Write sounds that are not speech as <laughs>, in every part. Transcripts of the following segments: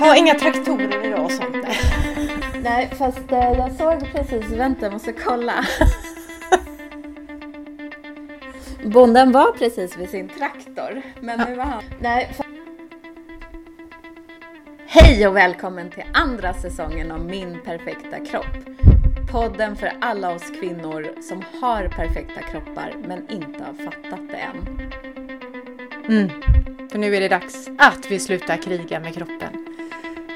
Ha inga traktorer idag och sånt. Nej. <laughs> Nej, fast eh, jag såg precis, vänta jag måste kolla. <laughs> Bonden var precis vid sin traktor, men nu var han... Nej, fa- Hej och välkommen till andra säsongen av Min perfekta kropp. Podden för alla oss kvinnor som har perfekta kroppar men inte har fattat det än. Mm. För nu är det dags att vi slutar kriga med kroppen.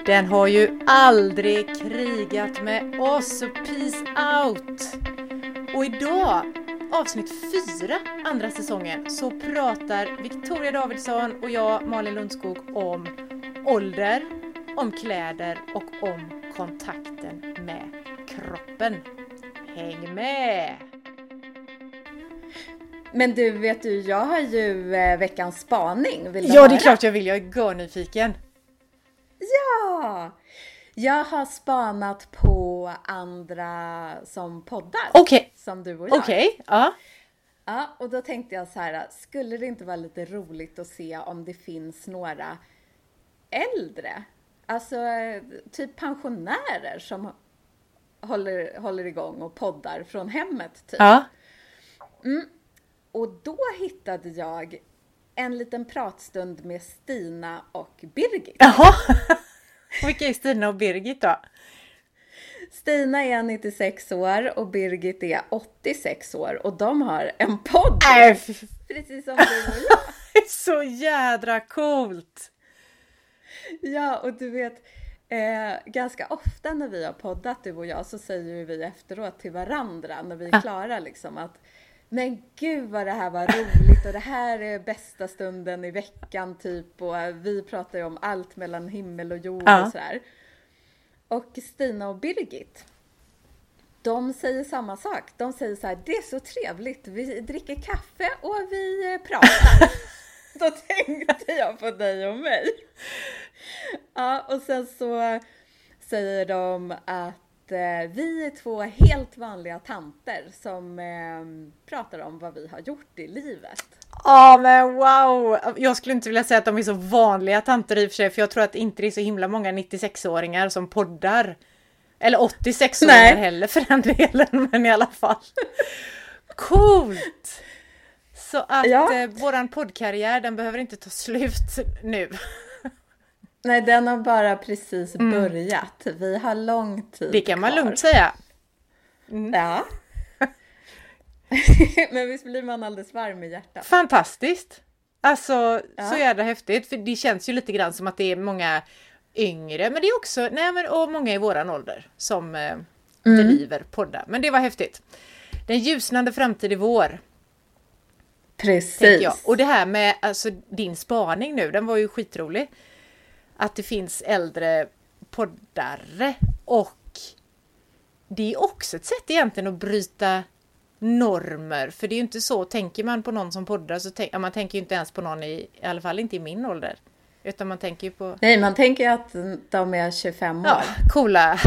Den har ju aldrig krigat med oss, så peace out! Och idag, avsnitt fyra, andra säsongen, så pratar Victoria Davidsson och jag, Malin Lundskog, om ålder, om kläder och om kontakten med kroppen. Häng med! Men du, vet du, jag har ju eh, veckans spaning. Vill du Ja, det är klart jag vill. Jag är görnyfiken. Ja! Jag har spanat på andra som poddar. Okej, Som du och jag. okej, ja. Ja, och då tänkte jag så här, skulle det inte vara lite roligt att se om det finns några äldre, alltså typ pensionärer som håller, håller igång och poddar från hemmet typ. Ja. Och då hittade jag en liten pratstund med Stina och Birgit. Jaha. <laughs> Vilka är Stina och Birgit då? Stina är 96 år och Birgit är 86 år och de har en podd. Äh, Precis som du och jag. <laughs> så jädra coolt! Ja, och du vet, eh, ganska ofta när vi har poddat du och jag så säger vi efteråt till varandra när vi är klara liksom att men gud vad det här var roligt och det här är bästa stunden i veckan typ och vi pratar ju om allt mellan himmel och jord Ja. och sådär. Och Stina och Birgit, de säger samma sak. De säger så här, det är så trevligt, vi dricker kaffe och vi eh, pratar. <laughs> <laughs> Då tänkte jag på dig och mig. Ja, och sen så säger de att eh, vi är två helt vanliga tanter som eh, pratar om vad vi har gjort i livet. Ja men wow! Jag skulle inte vilja säga att de är så vanliga tanter i och för sig, för jag tror att inte det är så himla många 96-åringar som poddar. Eller 86-åringar Nej. heller för den delen, <laughs> men i alla fall. Coolt! Så att Ja. eh, våran poddkarriär, den behöver inte ta slut nu. <laughs> Nej, den har bara precis börjat. Vi har lång tid Mm. Det kan man kvar. lugnt säga. Ja. <laughs> Men visst blir man alldeles varm i hjärtat? Fantastiskt! Alltså Ja. så jävla häftigt, för det känns ju lite grann som att det är många yngre, men det är också, nej men och många i våran ålder som eh, driver poddar. Men det var häftigt. Den ljusnande framtid i vår, Precis. tänker. Och det här med alltså, din spaning nu, den var ju skitrolig. Att det finns äldre poddare och det är också ett sätt egentligen att bryta normer. För det är ju inte så, tänker man på någon som poddar så tänk, ja, man tänker ju inte ens på någon i, i alla fall inte i min ålder. Utan man tänker ju på Nej, man tänker ju att de är 25 år. ja, coola,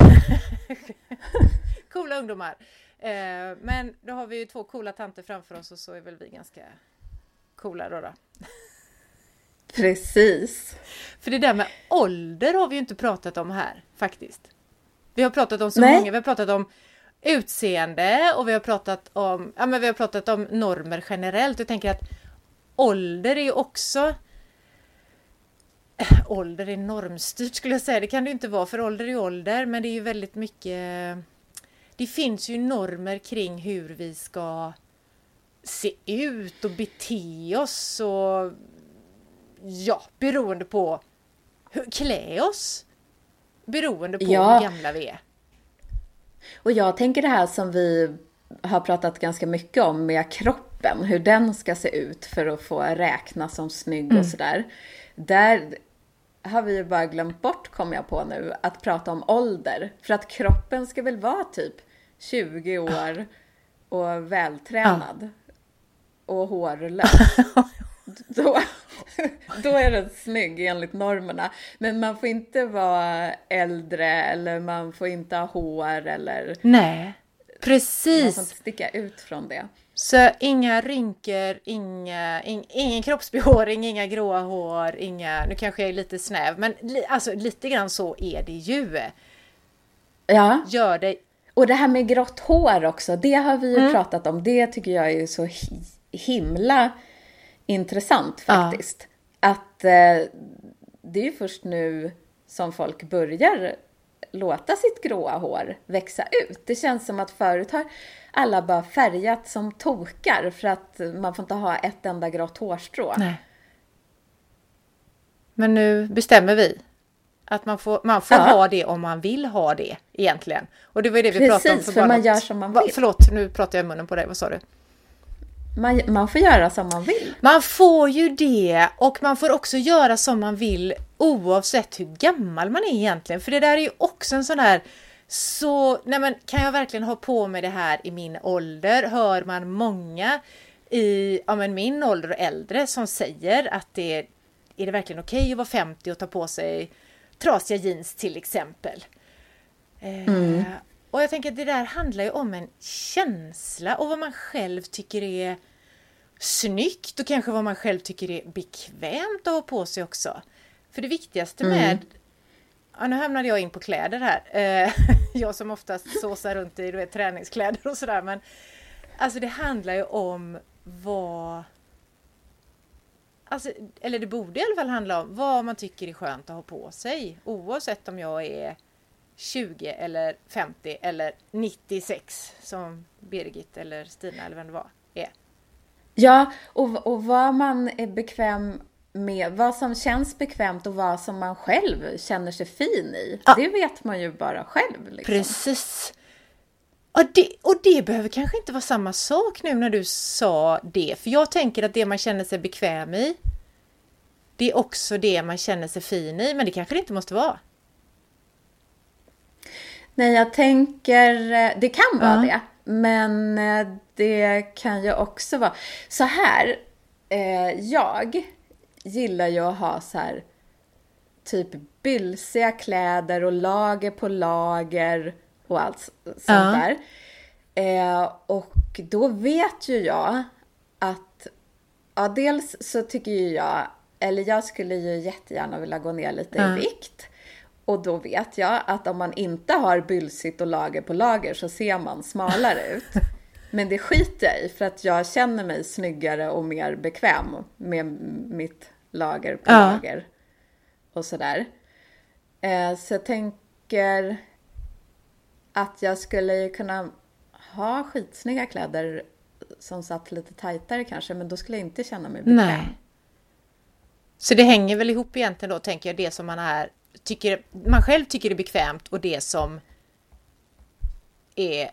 <laughs> coola ungdomar. Eh, men då har vi ju två coola tanter framför oss och så är väl vi ganska coola då. då. Precis. För det där med ålder har vi ju inte pratat om här faktiskt. Vi har pratat om så Nej. många, vi har pratat om utseende och vi har pratat om, ja men vi har pratat om normer generellt. Jag tänker att ålder är ju också Eh, Ålder är normstyrt skulle jag säga, det kan det ju inte vara för ålder är ålder men det är ju väldigt mycket Det finns ju normer kring hur vi ska se ut och bete oss och Ja, beroende på hur klä oss. Beroende på Ja. hur gamla vi är. Och jag tänker det här som vi har pratat ganska mycket om med kroppen, hur den ska se ut för att få räknas som snygg och sådär. Där har vi ju bara glömt bort, kom jag på nu, att prata om ålder. För att kroppen ska väl vara typ 20 år och vältränad. Och hårlös. <laughs> då, då är den snygg enligt normerna. Men man får inte vara äldre eller man får inte ha hår eller Nej. Precis! Får inte sticka ut från det. Så inga rynkor, inga, in, ingen kroppsbehåring, inga gråa hår, inga, nu kanske jag är lite snäv, men li, alltså lite grann så är det ju. Ja. Gör dig och det här med grått hår också, det har vi ju mm. pratat om. Det tycker jag är så himla intressant faktiskt. Ja. Att eh, det är ju först nu som folk börjar låta sitt gråa hår växa ut. Det känns som att förut har alla bara färgat som tokar för att man får inte ha ett enda grått hårstrå. Nej. Men nu bestämmer vi att man får, man får ha det om man vill ha det egentligen. Och det var det vi Precis, pratade om för, för man gör som man vill. Förlåt, nu pratar jag i munnen på dig. Vad sa du? Man, man får göra som man vill. Man får ju det och man får också göra som man vill oavsett hur gammal man är egentligen. För det där är ju också en sån här så, nej men kan jag verkligen ha på mig det här i min ålder? Hör man många i ja men min ålder och äldre som säger att det är det verkligen okej okay att vara 50 och ta på sig trasiga jeans till exempel. Eh, mm. Och jag tänker att det där handlar ju om en känsla och vad man själv tycker är snyggt och kanske vad man själv tycker är bekvämt att ha på sig också. För det viktigaste mm. med Ja, nu hamnade jag in på kläder här. Eh, <laughs> jag som oftast såsar runt i du vet, träningskläder och sådär. Men alltså det handlar ju om vad Alltså, eller det borde i alla fall handla om vad man tycker är skönt att ha på sig. Oavsett om jag är 20 eller 50 eller 96 som Birgit eller Stina eller vem det var är. Ja, och, och vad man är bekväm med, vad som känns bekvämt och vad som man själv känner sig fin i. Ja. Det vet man ju bara själv. Liksom. Precis. Och det, och det behöver kanske inte vara samma sak nu när du sa det, för jag tänker att det man känner sig bekväm i, det är också det man känner sig fin i, men det kanske det inte måste vara. Nej, jag tänker, det kan vara ja. det, men eh, det kan ju också vara så här. Eh, jag gillar ju att ha så här typ bylsiga kläder och lager på lager och allt sånt ja. där. Eh, och då vet ju jag att, ja dels så tycker ju jag, eller jag skulle ju jättegärna vilja gå ner lite ja. i vikt. Och då vet jag att om man inte har bylsigt och lager på lager så ser man smalare <laughs> ut. Men det skiter jag i för att jag känner mig snyggare och mer bekväm med mitt lager på ja. lager. Och sådär. Eh, så jag tänker att jag skulle kunna ha skitsnygga kläder som satt lite tajtare kanske, men då skulle jag inte känna mig bekväm. Nej. Så det hänger väl ihop egentligen då, tänker jag, det som man är, tycker, man själv tycker är bekvämt och det som är,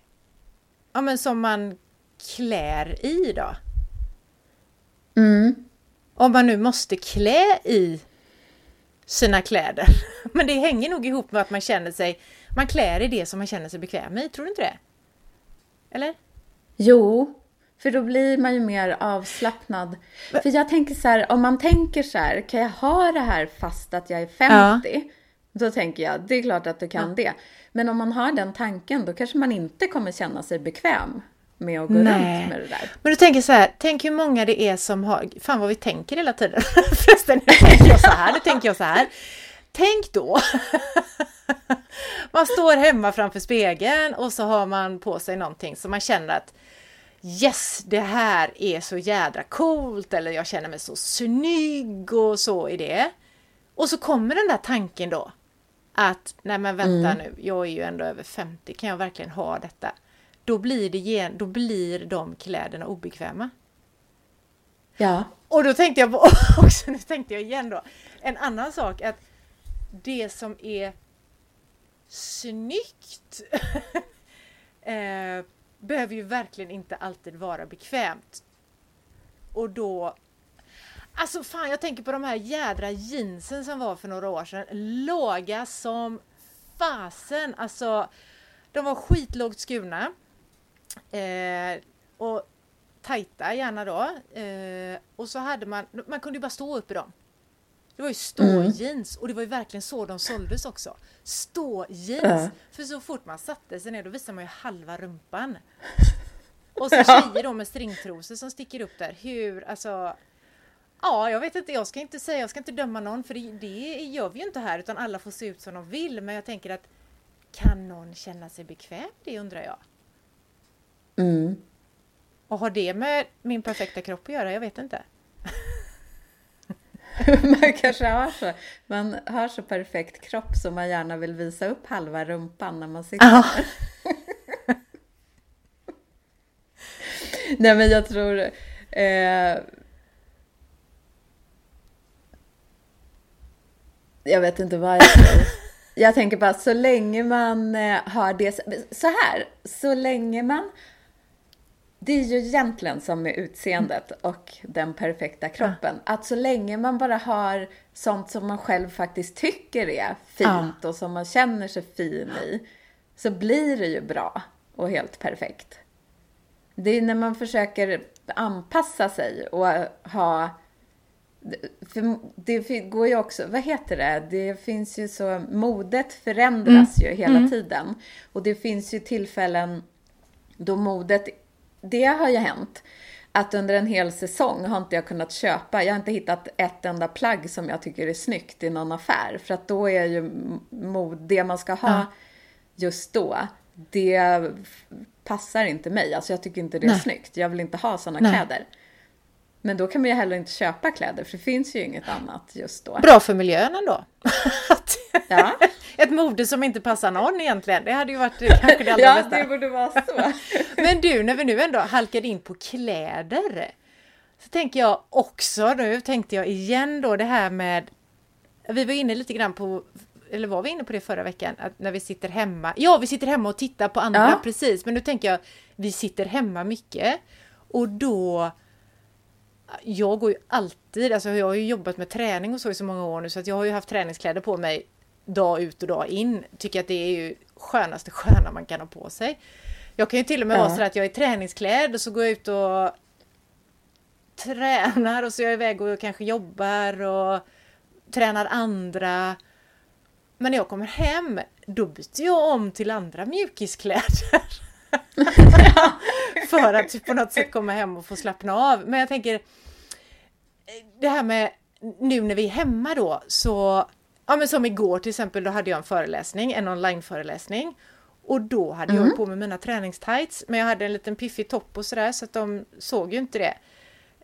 ja men som man klär i då. Mm. Om man nu måste klä i sina kläder. <laughs> Men det hänger nog ihop med att man känner sig man klär i det som man känner sig bekväm i, tror du inte det? Eller? Jo, för då blir man ju mer avslappnad. För jag tänker så här, om man tänker så här, kan jag ha det här fast att jag är 50? Ja. Då tänker jag, det är klart att du kan ja. det. Men om man har den tanken, då kanske man inte kommer känna sig bekväm med att gå Nej. runt med det där. Men du tänker så här, tänk hur många det är som har, fan vad vi tänker hela tiden. <laughs> Förresten, nu tänker jag så här, nu tänker jag så här. Tänk då man står hemma framför spegeln och så har man på sig någonting som man känner att Yes, det här är så jädra coolt eller jag känner mig så snygg och så i det. Och så kommer den där tanken då att nej men vänta mm. nu, jag är ju ändå över 50, kan jag verkligen ha detta? Då blir, det, då blir de kläderna obekväma. Ja. Och då tänkte jag på, <laughs> också, nu tänkte jag igen då, en annan sak att det som är snyggt <laughs> eh, behöver ju verkligen inte alltid vara bekvämt. Och då Alltså fan, jag tänker på de här jädra jeansen som var för några år sedan. Låga som fasen. Alltså, de var skitlågt skurna. Eh, och tajta gärna då. Eh, och så hade man, man kunde ju bara stå upp i dem. Det var ju ståjeans mm. och det var ju verkligen så de såldes också. Ståjeans! Uh. För så fort man satte sig ner då visade man ju halva rumpan. <laughs> Och så tjejer då med stringtrosor som sticker upp där. Hur, alltså... Ja, jag vet inte, jag ska inte säga, jag ska inte döma någon för det, det gör vi ju inte här utan alla får se ut som de vill. Men jag tänker att kan någon känna sig bekväm? Det undrar jag. Mm. Och har det med min perfekta kropp att göra? Jag vet inte. <laughs> man kanske har så, man har så perfekt kropp så man gärna vill visa upp halva rumpan när man sitter ah. <laughs> Nej men jag tror eh, Jag vet inte vad <laughs> jag tänker bara så länge man eh, har det så här, så länge man det är ju egentligen som med utseendet och den perfekta kroppen. Att så länge man bara har sånt som man själv faktiskt tycker är fint och som man känner sig fin i, så blir det ju bra och helt perfekt. Det är när man försöker anpassa sig och ha för det går ju också, vad heter det, det finns ju så, modet förändras mm. ju hela mm. tiden. Och det finns ju tillfällen då modet det har ju hänt att under en hel säsong har inte jag kunnat köpa, jag har inte hittat ett enda plagg som jag tycker är snyggt i någon affär. För att då är ju mod, det man ska ha ja. just då, det passar inte mig. Alltså jag tycker inte det är Nej. snyggt. Jag vill inte ha sådana kläder. Men då kan man ju heller inte köpa kläder för det finns ju inget annat just då. Bra för miljön ändå. <laughs> ja. <laughs> Ett mode som inte passar någon egentligen. Det hade ju varit <laughs> kanske det allra ja, bästa. Ja, det borde vara så. Men du, när vi nu ändå halkade in på kläder. Så tänker jag också nu, tänkte jag igen då det här med Vi var inne lite grann på eller var vi inne på det förra veckan? Att när vi sitter hemma. Ja, vi sitter hemma och tittar på andra, ja. precis. Men nu tänker jag, vi sitter hemma mycket. Och då jag går ju alltid, alltså jag har ju jobbat med träning och så i så många år nu så att jag har ju haft träningskläder på mig dag ut och dag in. Tycker att det är ju skönaste sköna man kan ha på sig. Jag kan ju till och med ja. vara så att jag är träningsklädd och så går jag ut och tränar och så är jag iväg och kanske jobbar och tränar andra. Men när jag kommer hem, då byter jag om till andra mjukiskläder. <laughs> <laughs> För att på något sätt komma hem och få slappna av. Men jag tänker, det här med nu när vi är hemma då så, ja men som igår till exempel, då hade jag en föreläsning, en online-föreläsning. Och då hade mm. jag på med mina träningstights, men jag hade en liten piffig topp och sådär så att de såg ju inte det.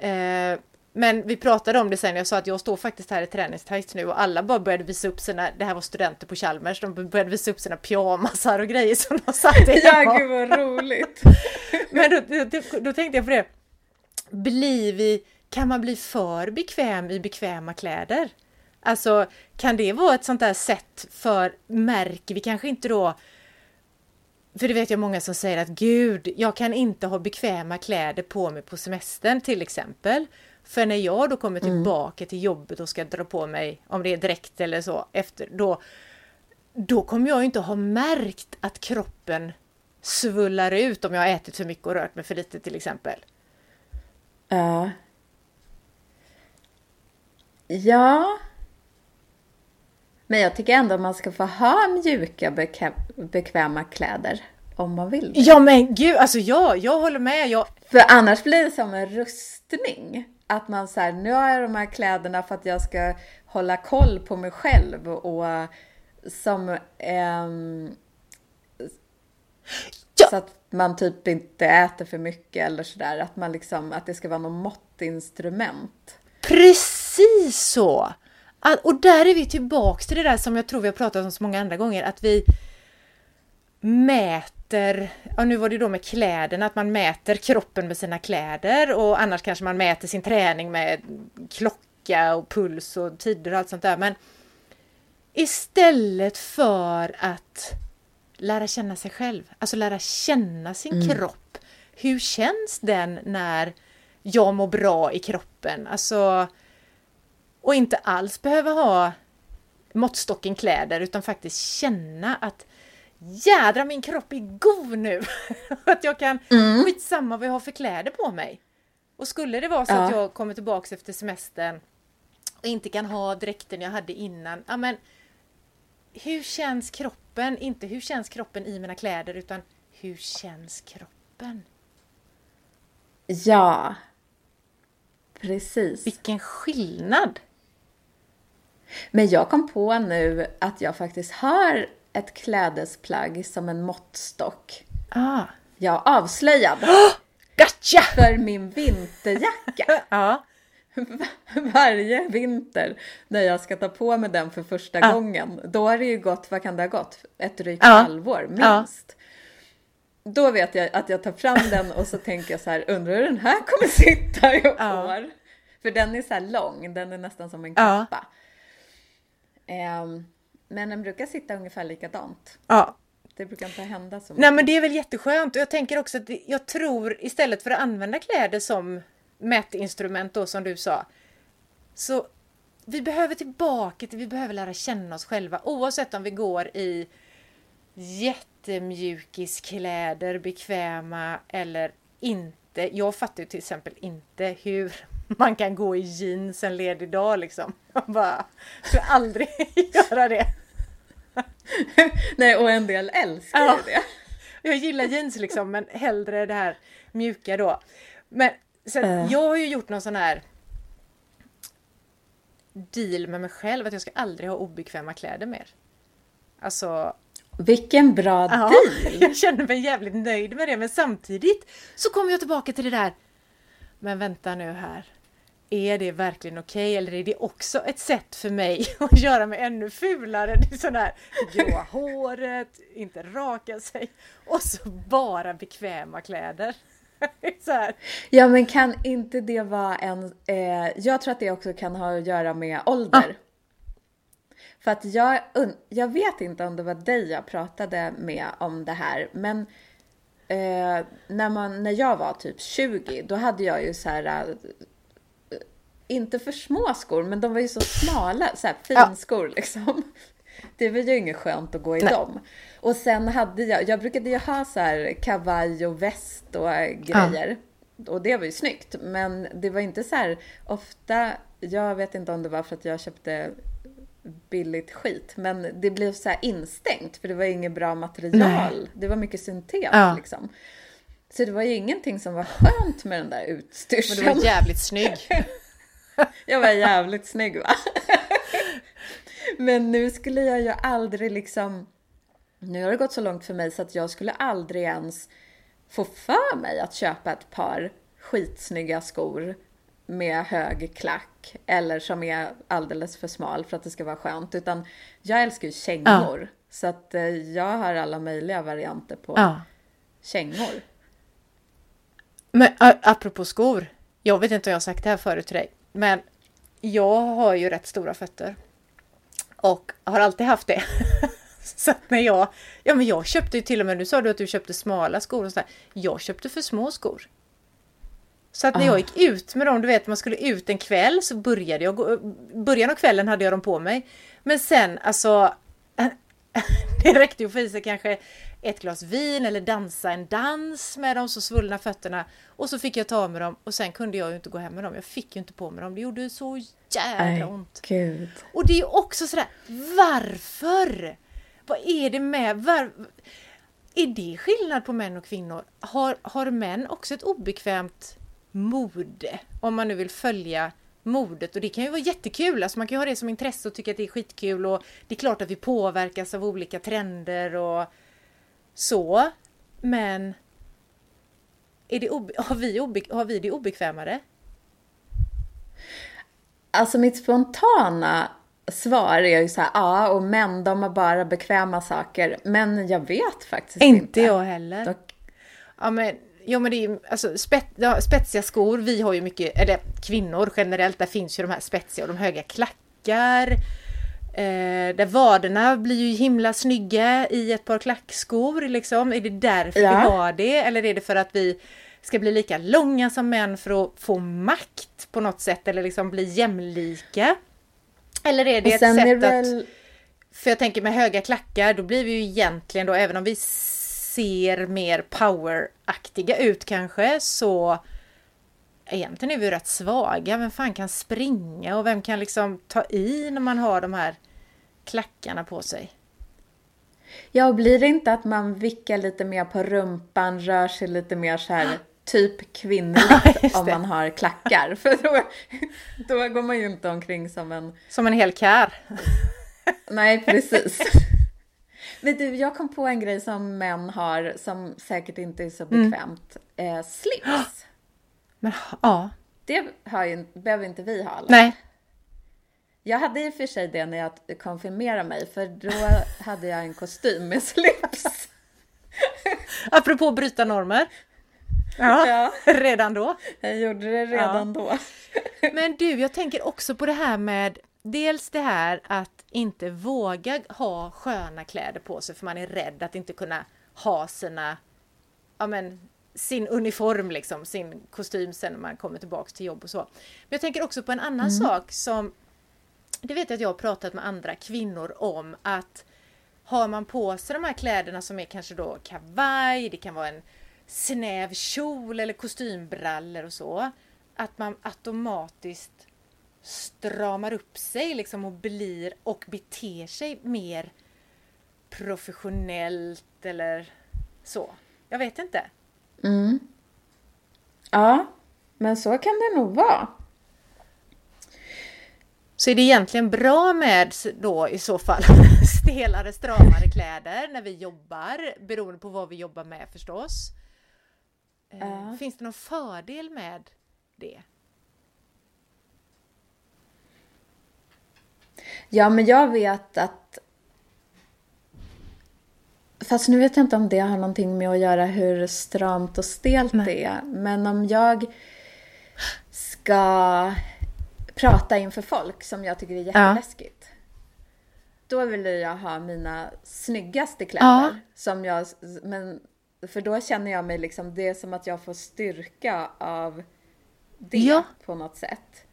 Eh, men vi pratade om det sen, jag sa att jag står faktiskt här i träningstights nu och alla bara började visa upp sina, det här var studenter på Chalmers, de började visa upp sina pyjamasar och grejer som de satte <laughs> hemma. Ja, gud vad roligt! <laughs> Men då, då, då tänkte jag på det, blir vi kan man bli för bekväm i bekväma kläder? Alltså, kan det vara ett sånt där sätt för, märker vi kanske inte då för det vet jag många som säger att gud, jag kan inte ha bekväma kläder på mig på semestern till exempel. För när jag då kommer mm. tillbaka mm. till jobbet och ska dra på mig, om det är dräkt eller så, efter, då, då kommer jag inte ha märkt att kroppen svullar ut om jag har ätit för mycket och rört mig för lite till exempel. Ja, Ja. Men jag tycker ändå att man ska få ha mjuka, bekväma kläder. Om man vill. Ja men gud, alltså jag, jag håller med. Jag... För annars blir det som en rustning. Att man säger nu har jag de här kläderna för att jag ska hålla koll på mig själv och som ehm, ja. Så att man typ inte äter för mycket eller sådär. Att man liksom, att det ska vara något måttinstrument. Precis så! Och där är vi tillbaks till det där som jag tror vi har pratat om så många andra gånger, att vi mäter, ja nu var det då med kläderna, att man mäter kroppen med sina kläder och annars kanske man mäter sin träning med klocka och puls och tider och allt sånt där. Men istället för att lära känna sig själv, alltså lära känna sin mm. kropp. Hur känns den när jag mår bra i kroppen. Alltså, och inte alls behöva ha måttstocken kläder utan faktiskt känna att jädra min kropp är god nu! <laughs> att jag kan, mm. skitsamma vad jag har för kläder på mig. Och skulle det vara så ja. att jag kommer tillbaks efter semestern och inte kan ha dräkten jag hade innan. Ja, men hur känns kroppen? Inte hur känns kroppen i mina kläder utan hur känns kroppen? Ja, precis. Vilken skillnad! Men jag kom på nu att jag faktiskt har ett klädesplagg som en måttstock. Ah. Jag avslöjad. <gasps> Gotcha! För min vinterjacka. <laughs> ja. <laughs> Varje vinter när jag ska ta på mig den för första Ja. gången, då har det ju gått, vad kan det ha gått? Ett drygt Ja. halvår Ja. minst. Då vet jag att jag tar fram den och så <laughs> tänker jag så här, undrar hur den här kommer sitta i Ja. år? För den är så lång, den är nästan som en Ja. kappa. Ehm, men den brukar sitta ungefär likadant. ja. Det brukar inte hända så Nej men det är väl jätteskönt och jag tänker också att jag tror istället för att använda kläder som mätinstrument då som du sa. Så vi behöver tillbaka till, vi behöver lära känna oss själva oavsett om vi går i jättemjukiskläder, bekväma eller inte. Jag fattar ju till exempel inte hur man kan gå i jeans en ledig dag liksom. Jag bara, skulle aldrig <laughs> göra det. Nej, och en del älskar Ja. det. Jag gillar jeans liksom, men hellre det här mjuka då. Men sen, Eh. jag har ju gjort någon sån här deal med mig själv att jag ska aldrig ha obekväma kläder mer. Alltså, Vilken bra ja, deal! <laughs> jag känner mig jävligt nöjd med det, men samtidigt så kommer jag tillbaka till det där. Men vänta nu här. Är det verkligen okej eller är det också ett sätt för mig <laughs> att göra mig ännu fulare? Det sån här gråa <laughs> håret, inte raka sig och så bara bekväma kläder. <laughs> Ja, men kan inte det vara en... Eh, jag tror att det också kan ha att göra med ålder. För att jag, jag vet inte om det var dig jag pratade med om det här, men eh, när, man, när jag var typ 20, då hade jag ju så här... inte för små skor, men de var ju så smala, så här Ja. finskor liksom. <laughs> Det var ju inget skönt att gå i Nej. dem. Och sen hade jag, jag brukade ju ha så här kavaj och väst och eh, grejer. Och det var ju snyggt. Men det var inte så här ofta, jag vet inte om det var för att jag köpte billigt skit, men det blev så här instängt för det var inget bra material. Det var mycket syntet Ja. liksom. Så det var ju ingenting som var skönt med den där Men utstyrseln. du var jävligt snygg. <laughs> Jag var jävligt snygg va? Men nu skulle jag ju aldrig liksom... Nu har det gått så långt för mig så att jag skulle aldrig ens få för mig att köpa ett par skitsnygga skor med hög klack eller som är alldeles för smal för att det ska vara skönt. Utan jag älskar ju kängor. Så att eh, jag har alla möjliga varianter på Ja. kängor. Men apropå skor. Jag vet inte om jag har sagt det här förut till dig. Men jag har ju rätt stora fötter. Och har alltid haft det. <laughs> Så att när jag... Ja men jag köpte ju till och med, nu sa du att du köpte smala skor och sådär. Jag köpte för små skor. Så att när Ah. jag gick ut med dem, du vet man skulle ut en kväll så började jag gå... Början av kvällen hade jag dem på mig. Men sen alltså... <laughs> Det räckte ju att få i sig kanske ett glas vin eller dansa en dans med de så svullna fötterna. Och så fick jag ta med dem och sen kunde jag ju inte gå hem med dem. Jag fick ju inte på mig dem. Det gjorde så jävla ont. gud. Och det är också sådär, varför? Vad är det med, var, är det skillnad på män och kvinnor? Har, har män också ett obekvämt mode? Om man nu vill följa modet och det kan ju vara jättekul, alltså man kan ju ha det som intresse och tycka att det är skitkul och det är klart att vi påverkas av olika trender och så. Men är det har, vi har vi det obekvämare? Alltså mitt spontana svar är ju så här, ja och män de har bara bekväma saker. Men jag vet faktiskt inte. Inte jag heller. Dock, Ja men, ja, men det är ju alltså, spet, ja, spetsiga skor. Vi har ju mycket, eller kvinnor generellt, där finns ju de här spetsiga och de höga klackar. Eh, där vaderna blir ju himla snygga i ett par klackskor liksom. Är det därför Ja. vi har det? Eller är det för att vi ska bli lika långa som män för att få makt på något sätt? Eller liksom bli jämlika? Eller är det ett sätt det att... väl, För jag tänker med höga klackar, då blir vi ju egentligen då, även om vi ser mer poweraktiga ut kanske, så egentligen är vi rätt svaga. Vem fan kan springa och vem kan liksom ta i när man har de här klackarna på sig? Ja, och blir det inte att man vickar lite mer på rumpan, rör sig lite mer så här typ kvinnligt <laughs> om man har klackar? <laughs> För då, då går man ju inte omkring som en... Som en hel kär. Nej, precis. <laughs> Men du, jag kom på en grej som män har som säkert inte är så mm. bekvämt. Mm. Eh, slips. <gasps> Men, ja. Det har ju, behöver inte vi ha. Eller? Nej. Jag hade i och för sig det när jag konfirmerade mig, för då <laughs> hade jag en kostym med slips. <laughs> Apropå att bryta normer. Ja, ja, redan då. Jag gjorde det redan ja. då. Men du, jag tänker också på det här med dels det här att inte våga ha sköna kläder på sig för man är rädd att inte kunna ha sina, ja men, sin uniform liksom, sin kostym sen när man kommer tillbaks till jobb och så. Men jag tänker också på en annan mm. sak som, det vet jag att jag har pratat med andra kvinnor om att har man på sig de här kläderna som är kanske då kavaj, det kan vara en snäv kjol eller kostymbrallor och så, att man automatiskt stramar upp sig liksom och blir och beter sig mer professionellt eller så. Jag vet inte. Mm. Ja, men så kan det nog vara. Så är det egentligen bra med då i så fall <laughs> stelare, stramare kläder när vi jobbar, beroende på vad vi jobbar med förstås. Uh. Finns det någon fördel med det? Ja, men jag vet att... Fast nu vet jag inte om det har någonting med att göra hur stramt och stelt Nej. det är. Men om jag ska prata inför folk som jag tycker är jätteläskigt. Ja. Då vill jag ha mina snyggaste kläder. Ja. Som jag, men, för då känner jag mig liksom, det är som att jag får styrka av det ja. på något sätt.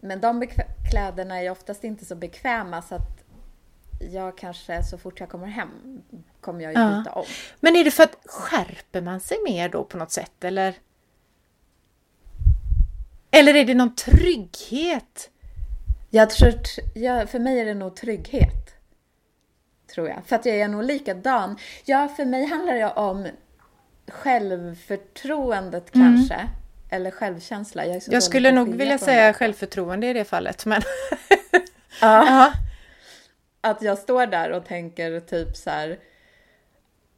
Men de kläderna är oftast inte så bekväma så att jag kanske så fort jag kommer hem kommer jag ju ja. byta om. Men är det för att skärper man sig mer då på något sätt eller? Eller är det någon trygghet? Jag tror, ja, för mig är det nog trygghet. Tror jag. För att jag är nog likadan. Ja, för mig handlar det om självförtroendet mm. kanske eller självkänsla. Jag, jag skulle nog vilja säga självförtroende i det fallet. Men... <laughs> ja. Att jag står där och tänker typ så här.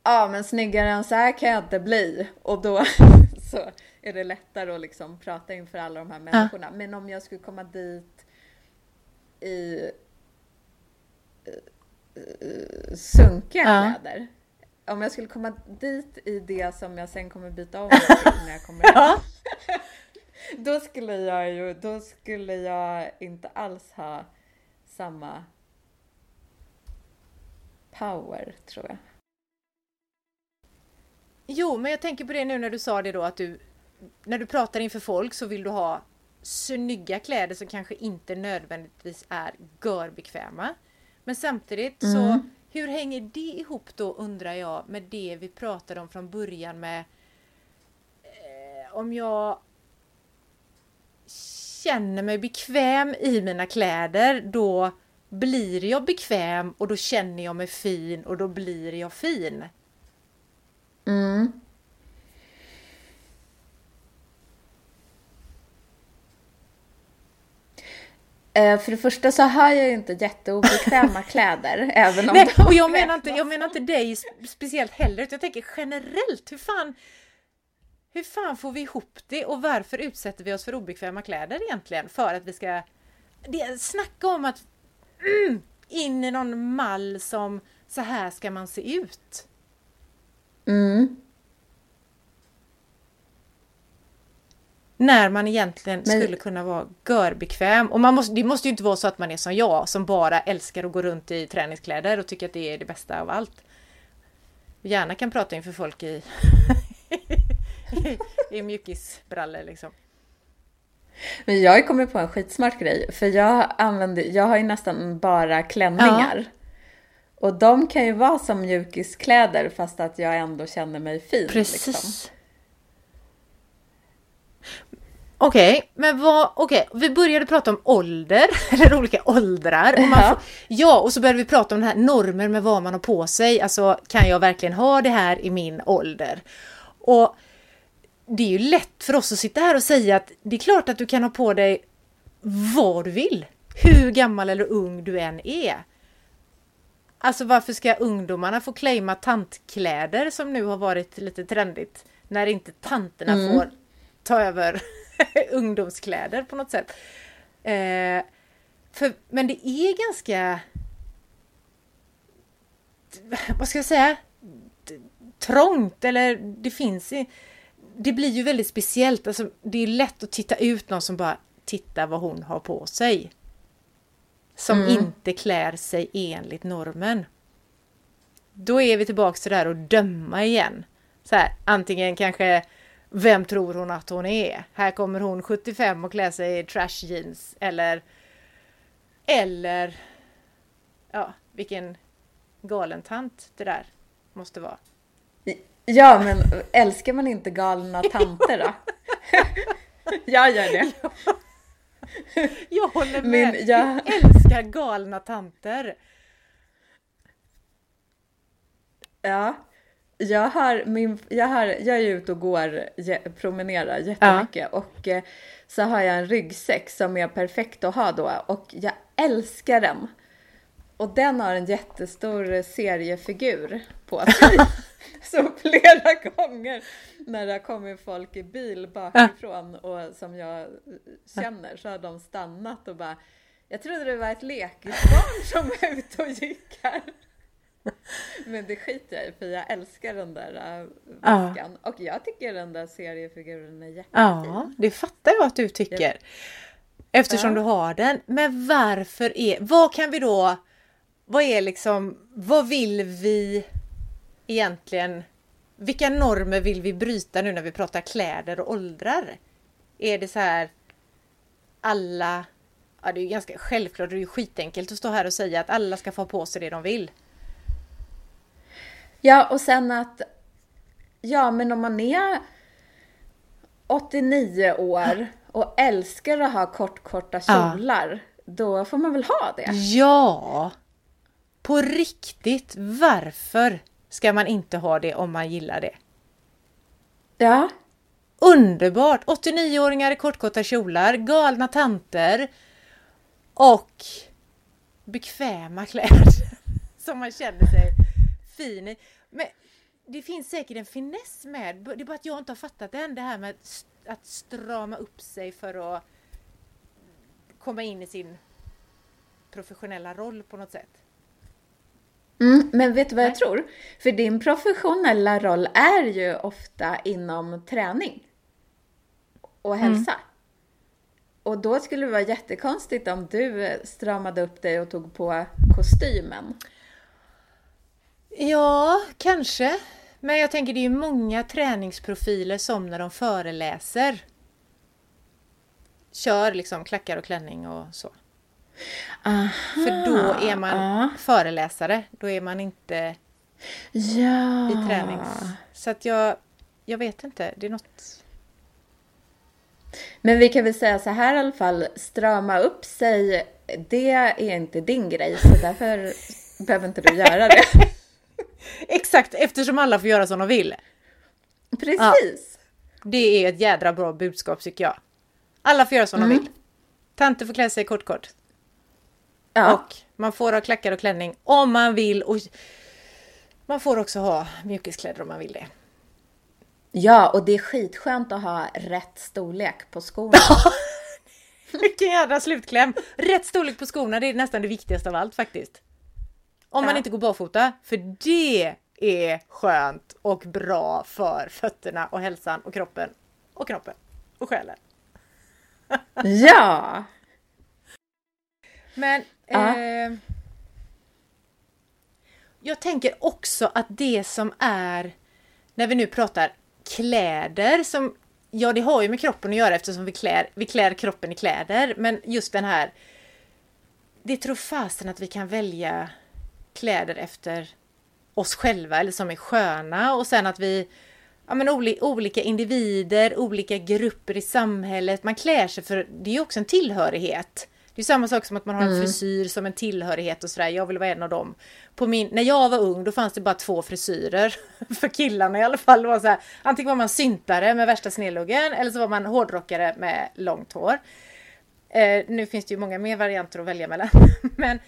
Ja, men snyggare än så här kan jag inte bli. Och då <laughs> så är det lättare att liksom prata inför alla de här människorna. Ja. Men om jag skulle komma dit i uh, sunkiga ja. kläder. Om jag skulle komma dit i det som jag sen kommer byta om <laughs> när jag kommer hem. då skulle jag ju, då skulle jag inte alls ha samma power tror jag. Jo, men jag tänker på det nu när du sa det då att du när du pratar inför folk så vill du ha snygga kläder som kanske inte nödvändigtvis är görbekväma. Men samtidigt mm. så hur hänger det ihop då undrar jag med det vi pratade om från början med eh, om jag känner mig bekväm i mina kläder då blir jag bekväm och då känner jag mig fin och då blir jag fin. Mm. För det första så har jag ju inte jätteobekväma <laughs> kläder, även om Nej, och jag menar, inte, jag menar inte dig speciellt heller, utan jag tänker generellt, hur fan, hur fan får vi ihop det och varför utsätter vi oss för obekväma kläder egentligen? För att vi ska det, snacka om att mm, in i någon mall som så här ska man se ut. Mm. När man egentligen Men... skulle kunna vara görbekväm. Och man måste, det måste ju inte vara så att man är som jag som bara älskar att gå runt i träningskläder och tycker att det är det bästa av allt. Gärna kan prata inför folk i, <laughs> i mjukisbrallor liksom. Men jag har kommit på en skitsmart grej. För jag använder, jag har ju nästan bara klänningar. Ja. Och de kan ju vara som mjukiskläder fast att jag ändå känner mig fin. Precis. Liksom. Okej, okay, men vad, okej, okay. vi började prata om ålder, <laughs> eller olika åldrar. Och man får, ja, och så började vi prata om den här normer med vad man har på sig. Alltså, kan jag verkligen ha det här i min ålder? Och det är ju lätt för oss att sitta här och säga att det är klart att du kan ha på dig vad du vill. Hur gammal eller ung du än är. Alltså varför ska ungdomarna få claima tantkläder som nu har varit lite trendigt? När inte tanterna mm. får ta över <laughs> ungdomskläder på något sätt. Eh, för, men det är ganska... Vad ska jag säga? Trångt eller det finns... Det blir ju väldigt speciellt. Alltså, det är lätt att titta ut någon som bara tittar vad hon har på sig. Som mm. inte klär sig enligt normen. Då är vi tillbaks till det här att döma igen. Så här, antingen kanske vem tror hon att hon är? Här kommer hon 75 och klär sig i trash jeans eller eller ja, vilken galen tant det där måste vara. Ja, men älskar man inte galna tanter då? <laughs> jag gör det. Jag håller med. Min, jag... jag älskar galna tanter. Ja. Jag, har min, jag, har, jag är ute och går, promenerar jättemycket ja. och eh, så har jag en ryggsäck som är perfekt att ha då och jag älskar den. Och den har en jättestor seriefigur på sig. <laughs> så flera gånger när det har kommit folk i bil bakifrån och som jag känner så har de stannat och bara Jag trodde det var ett lekisbarn som var ute och gick här. <laughs> Men det skiter jag i för jag älskar den där äh, väskan. Ja. Och jag tycker den där seriefiguren är jättefin. Ja, det fattar jag att du tycker. Eftersom ja. du har den. Men varför är, vad kan vi då, vad är liksom, vad vill vi egentligen, vilka normer vill vi bryta nu när vi pratar kläder och åldrar? Är det så här alla, ja det är ju ganska självklart, det är ju skitenkelt att stå här och säga att alla ska få på sig det de vill. Ja, och sen att, ja men om man är 89 år och älskar att ha kort, korta kjolar, ja. då får man väl ha det? Ja! På riktigt, varför ska man inte ha det om man gillar det? Ja. Underbart! 89-åringar i kortkorta kjolar, galna tanter och bekväma kläder <laughs> som man känner sig fin. Men det finns säkert en finess med, det är bara att jag inte har fattat det än, det här med att strama upp sig för att komma in i sin professionella roll på något sätt. Mm, men vet du vad jag tror? För din professionella roll är ju ofta inom träning och mm. hälsa. Mm. Och då skulle det vara jättekonstigt om du stramade upp dig och tog på kostymen. Ja, kanske. Men jag tänker det är ju många träningsprofiler som när de föreläser kör liksom klackar och klänning och så. Aha, För då är man aha. föreläsare, då är man inte ja. i tränings... Så att jag, jag vet inte, det är något... Men vi kan väl säga så här i alla fall, strama upp sig, det är inte din grej, så därför behöver inte du göra det. <laughs> Exakt, eftersom alla får göra som de vill. Precis. Ja, det är ett jädra bra budskap tycker jag. Alla får göra som mm. de vill. Tanter får klä sig kort kort. Ja. Och man får ha klackar och klänning om man vill. Och man får också ha mjukiskläder om man vill det. Ja, och det är skitskönt att ha rätt storlek på skorna. <laughs> Vilken jädra slutkläm! Rätt storlek på skorna, det är nästan det viktigaste av allt faktiskt. Om ja. man inte går barfota, för det är skönt och bra för fötterna och hälsan och kroppen och knoppen och själen. <laughs> ja! Men ja. Eh, jag tänker också att det som är när vi nu pratar kläder som Ja, det har ju med kroppen att göra eftersom vi klär, vi klär kroppen i kläder. Men just den här Det tror fasen att vi kan välja kläder efter oss själva eller som är sköna och sen att vi ja, men olika individer, olika grupper i samhället. Man klär sig för, det är ju också en tillhörighet. Det är samma sak som att man har en mm. frisyr som en tillhörighet och sådär. Jag vill vara en av dem. På min, när jag var ung då fanns det bara två frisyrer. <laughs> För killarna i alla fall. Var så här, antingen var man syntare med värsta snedluggen eller så var man hårdrockare med långt hår. Eh, nu finns det ju många mer varianter att välja mellan. <laughs> Men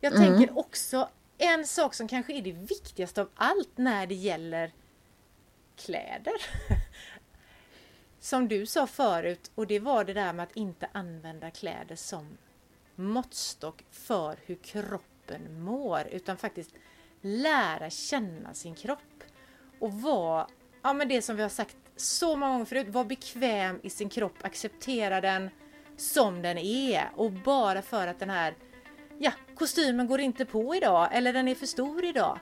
jag mm. tänker också en sak som kanske är det viktigaste av allt när det gäller kläder. <laughs> Som du sa förut och det var det där med att inte använda kläder som måttstock för hur kroppen mår utan faktiskt lära känna sin kropp och vara, ja men det som vi har sagt så många gånger förut, vara bekväm i sin kropp, acceptera den som den är och bara för att den här ja, kostymen går inte på idag eller den är för stor idag.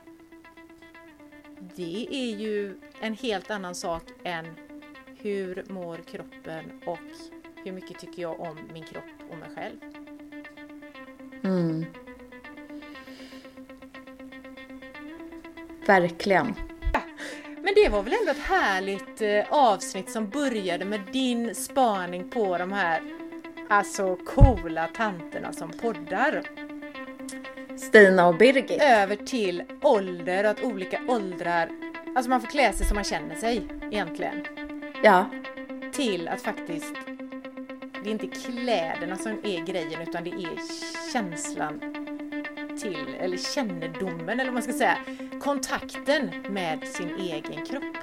Det är ju en helt annan sak än hur mår kroppen och hur mycket tycker jag om min kropp och mig själv. Mm. Verkligen. Men det var väl ändå ett härligt eh, avsnitt som började med din spaning på de här alltså coola tanterna som poddar. Stina och Birgit. Över till ålder och att olika åldrar, alltså man får klä sig som man känner sig egentligen. Ja. Till att faktiskt, det är inte kläderna som är grejen utan det är känslan till, eller kännedomen eller vad man ska säga, kontakten med sin egen kropp.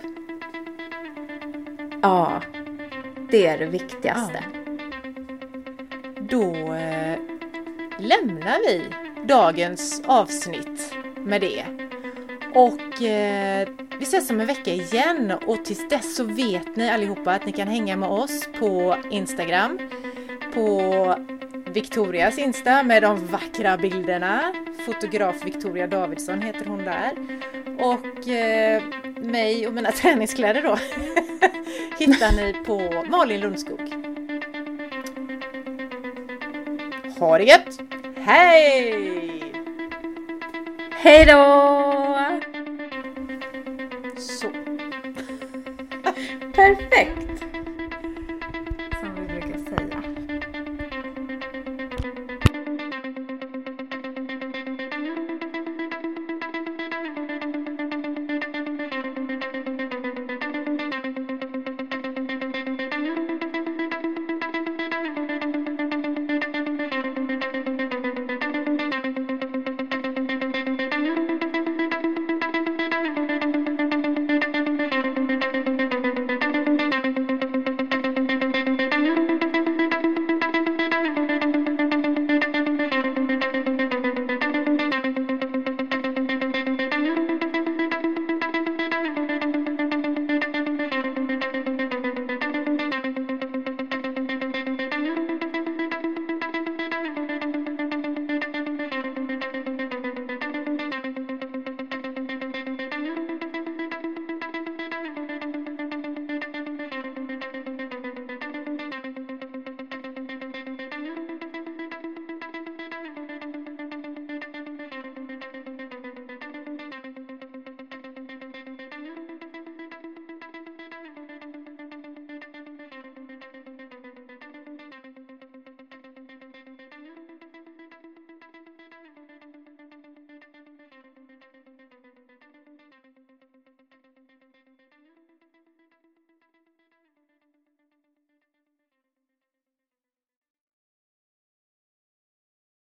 Ja, det är det viktigaste. Ja. Då eh, lämnar vi dagens avsnitt med det. Och eh, vi ses om en vecka igen och tills dess så vet ni allihopa att ni kan hänga med oss på Instagram, på Victorias Insta med de vackra bilderna. Fotograf Victoria Davidsson heter hon där. Och eh, mig och mina <laughs> träningskläder då <laughs> hittar ni på Malin Lundskog. Ha det gött! Hej! Hej då! Så. Perfekt!